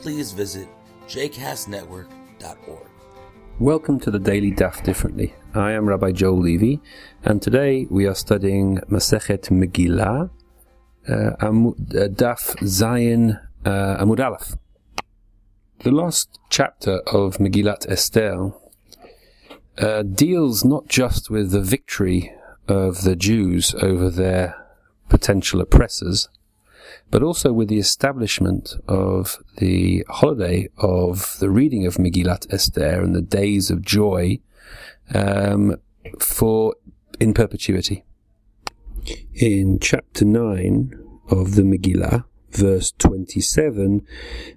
please visit jcastnetwork.org. Welcome to the Daily Daf Differently. I am Rabbi Joel Levy, and today we are studying Masechet Megillah, uh, Amud, uh, Daf Zayin uh, Amud Aleph. The last chapter of Megillat Esther uh, deals not just with the victory of the Jews over their potential oppressors, but also with the establishment of the holiday of the reading of Megillat Esther and the days of joy um, for in perpetuity. In chapter 9 of the Megillah, verse 27,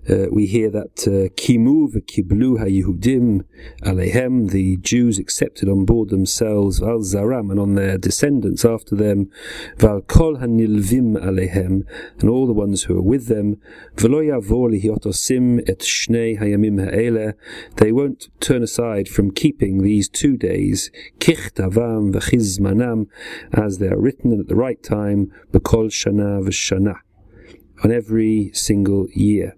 uh, we hear that uh, Kimu v'kiblu ha'yehudim alehem, the Jews accepted on board themselves, val zaram, and on their descendants after them, val kol ha'nilvim alehem, and all the ones who are with them, v'lo yavor lihiotosim et shnei hayamim ha'ele, they won't turn aside from keeping these two days, kichtavam v'chizmanam, as they are written at the right time, b'kol shana v'shana on every single year.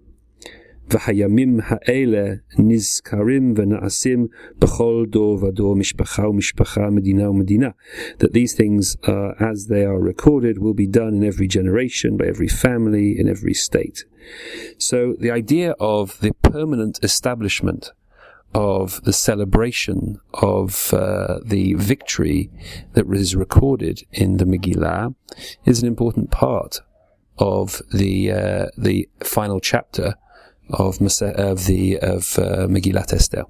והימים האלה נזכרים ונעשים בכל דור ודור, משפחה ומשפחה, מדינה ומדינה. That these things, uh, as they are recorded, will be done in every generation, by every family, in every state. So the idea of the permanent establishment of the celebration of uh, the victory that is recorded in the Megillah is an important part of the uh, the final chapter of of the of uh, Megillat Esther.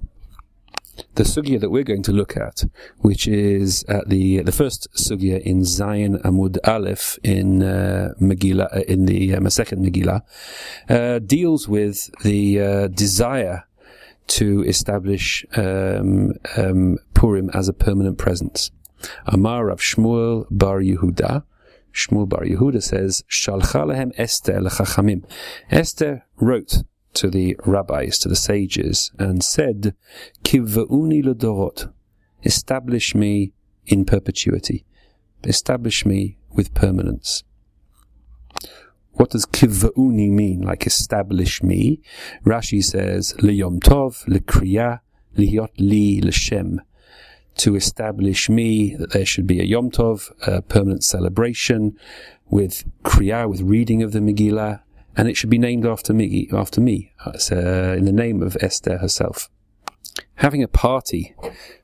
The sugya that we're going to look at, which is at the the first sugya in Zayin Amud Aleph in uh, Megillah uh, in the uh, Masechet Megillah, uh, deals with the uh, desire to establish um, um, Purim as a permanent presence. Amar Rav Shmuel Bar Yehuda, Shmuel Bar Yehuda says, Shalcha lehem Esther lechachamim. Esther wrote to the rabbis, to the sages, and said, Kivvauni ledorot. Establish me in perpetuity. Establish me with permanence. What does kivvauni mean? Like establish me? Rashi says, liyom tov, lekriya, lihiot li, l'shem to establish me that there should be a Yom Tov, a permanent celebration with Kriya, with reading of the Megillah, and it should be named after me, after me, uh, in the name of Esther herself. Having a party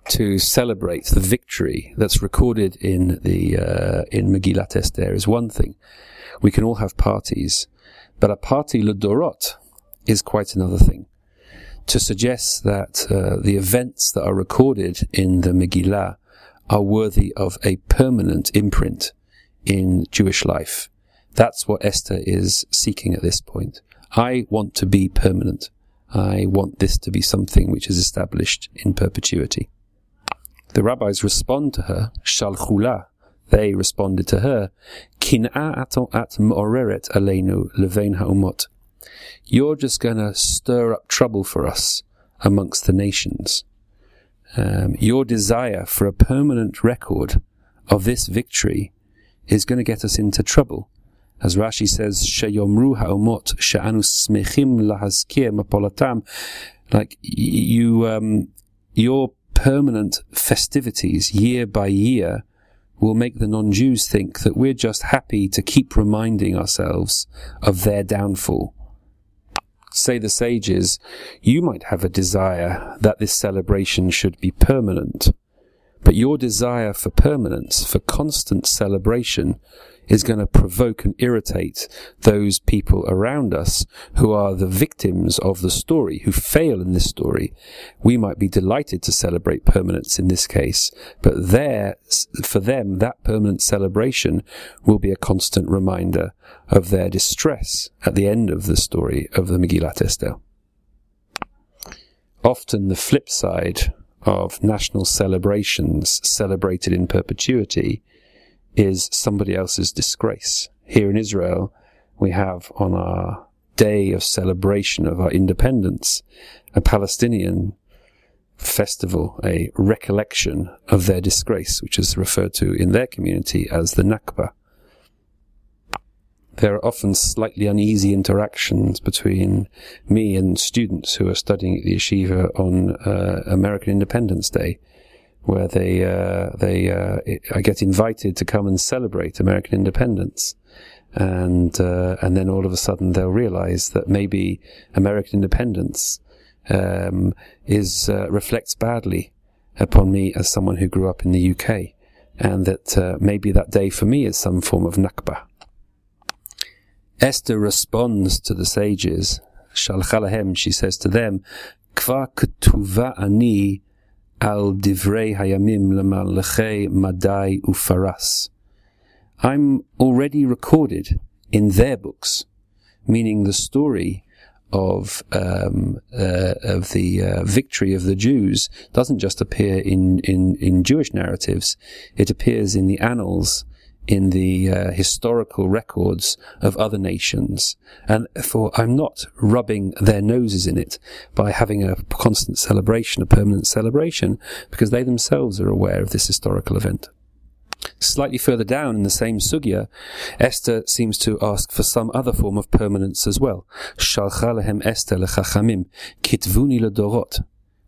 to celebrate the victory that's recorded in the uh, in Megillat Esther is one thing. We can all have parties, but a party ledorot is quite another thing to suggest that uh, the events that are recorded in the Megillah are worthy of a permanent imprint in Jewish life. That's what Esther is seeking at this point. I want to be permanent. I want this to be something which is established in perpetuity. The rabbis respond to her, shalchula. They responded to her, kin'a at mo'oreret aleinu levein ha'umot you're just going to stir up trouble for us amongst the nations. Um, your desire for a permanent record of this victory is going to get us into trouble. As Rashi says, "Sheyomru ha'omot she'anu smechim lahazkir mapolatam," like you, um, your permanent festivities year by year will make the non-Jews think that we're just happy to keep reminding ourselves of their downfall say the sages, you might have a desire that this celebration should be permanent. But your desire for permanence, for constant celebration, is going to provoke and irritate those people around us who are the victims of the story, who fail in this story. We might be delighted to celebrate permanence in this case, but there, for them, that permanent celebration will be a constant reminder of their distress at the end of the story of the Megillat Esther. often the flip side of national celebrations celebrated in perpetuity is somebody else's disgrace. Here in Israel, we have on our day of celebration of our independence a Palestinian festival, a recollection of their disgrace, which is referred to in their community as the Nakba. There are often slightly uneasy interactions between me and students who are studying at the yeshiva on uh, American Independence Day, where they uh, they uh, I get invited to come and celebrate American independence, and uh, and then all of a sudden they'll realize that maybe American independence um, is uh, reflects badly upon me as someone who grew up in the UK, and that uh, maybe that day for me is some form of nakba. Esther responds to the sages. Shalchalahem, she says to them, Kva ketuva ani al divrei hayamim lemalechei madai ufaras. I'm already recorded in their books, meaning the story of um, uh, of the uh, victory of the Jews doesn't just appear in, in, in Jewish narratives; it appears in the annals, in the uh, historical records of other nations. And therefore, I'm not rubbing their noses in it by having a constant celebration, a permanent celebration, because they themselves are aware of this historical event. Slightly further down in the same sugya, Esther seems to ask for some other form of permanence as well. Shalcha lehem Esther lechachamim, kitvuni ledorot.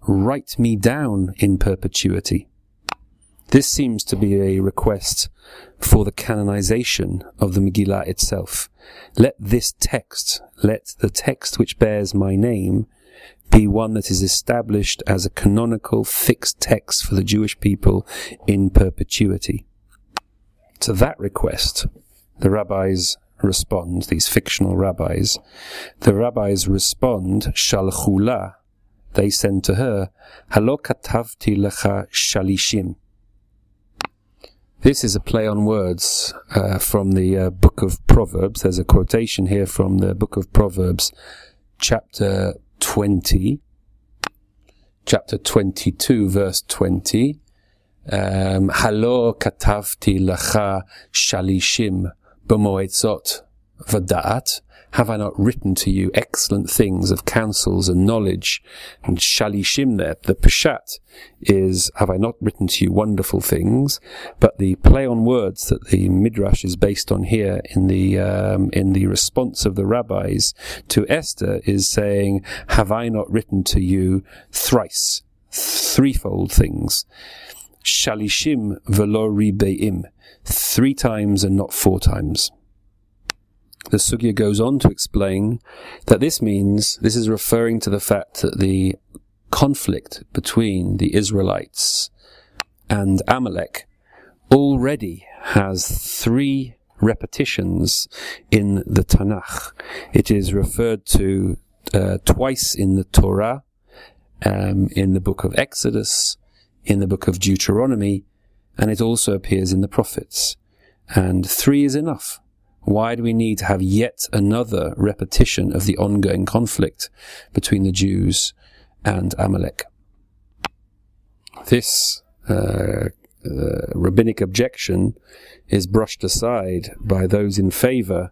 Write me down in perpetuity. This seems to be a request for the canonization of the Megillah itself. Let this text, let the text which bears my name, be one that is established as a canonical fixed text for the Jewish people in perpetuity. To that request, the rabbis respond, these fictional rabbis, the rabbis respond, shalchula, they send to her, halo katavti lecha shalishim. This is a play on words uh, from the uh, book of Proverbs. There's a quotation here from the book of Proverbs, chapter 20, chapter 22, verse 20. Um, Halo katavti lacha shalishim b'moetzot v'da'at have I not written to you excellent things of counsels and knowledge? And shalishim there, the peshat is, have I not written to you wonderful things? But the play on words that the midrash is based on here in the um, in the response of the rabbis to Esther is saying, have I not written to you thrice, threefold things? Shalishim velo ribeim, three times and not four times. The Sugya goes on to explain that this means, this is referring to the fact that the conflict between the Israelites and Amalek already has three repetitions in the Tanakh. It is referred to uh, twice in the Torah, um, in the book of Exodus, in the book of Deuteronomy, and it also appears in the prophets. And three is enough. Why do we need to have yet another repetition of the ongoing conflict between the Jews and Amalek? This uh, uh, rabbinic objection is brushed aside by those in favor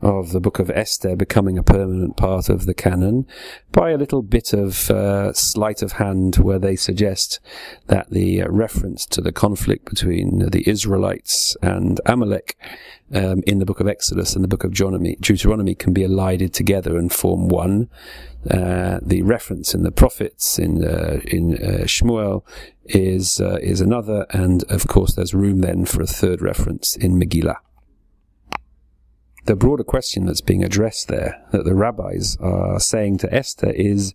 of the book of Esther becoming a permanent part of the canon by a little bit of uh, sleight of hand where they suggest that the uh, reference to the conflict between the Israelites and Amalek um, in the book of Exodus and the book of Deuteronomy, Deuteronomy can be allied together and form one. Uh, the reference in the prophets in uh, in uh, Shmuel is uh, is another, and of course there's room then for a third reference in Megillah. The broader question that's being addressed there, that the rabbis are saying to Esther, is: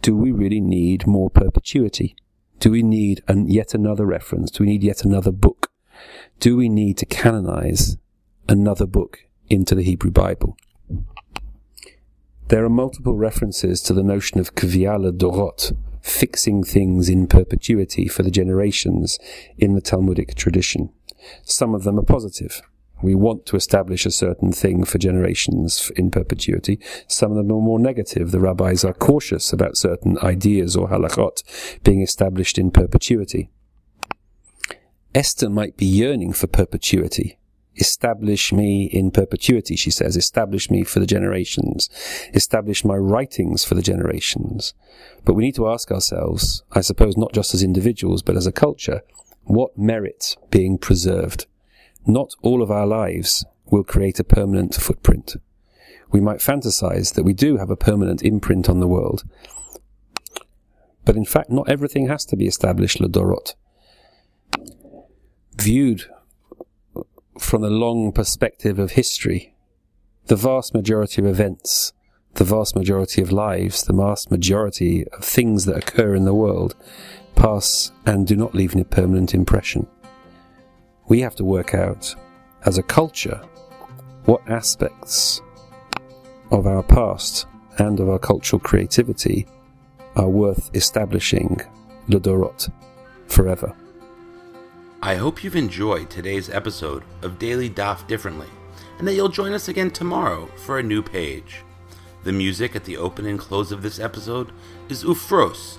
Do we really need more perpetuity? Do we need an, yet another reference? Do we need yet another book? Do we need to canonize another book into the Hebrew Bible? There are multiple references to the notion of kviala dorot, fixing things in perpetuity for the generations in the Talmudic tradition. Some of them are positive. We want to establish a certain thing for generations in perpetuity. Some of them are more negative. The rabbis are cautious about certain ideas or halachot being established in perpetuity. Esther might be yearning for perpetuity. Establish me in perpetuity, she says. Establish me for the generations. Establish my writings for the generations. But we need to ask ourselves, I suppose not just as individuals, but as a culture, what merits being preserved? Not all of our lives will create a permanent footprint. We might fantasize that we do have a permanent imprint on the world. But in fact, not everything has to be established ledorot. Viewed from the long perspective of history, the vast majority of events, the vast majority of lives, the vast majority of things that occur in the world pass and do not leave a permanent impression. We have to work out, as a culture, what aspects of our past and of our cultural creativity are worth establishing Ledorot forever. I hope you've enjoyed today's episode of Daily Daf Differently, and that you'll join us again tomorrow for a new page. The music at the open and close of this episode is Ufros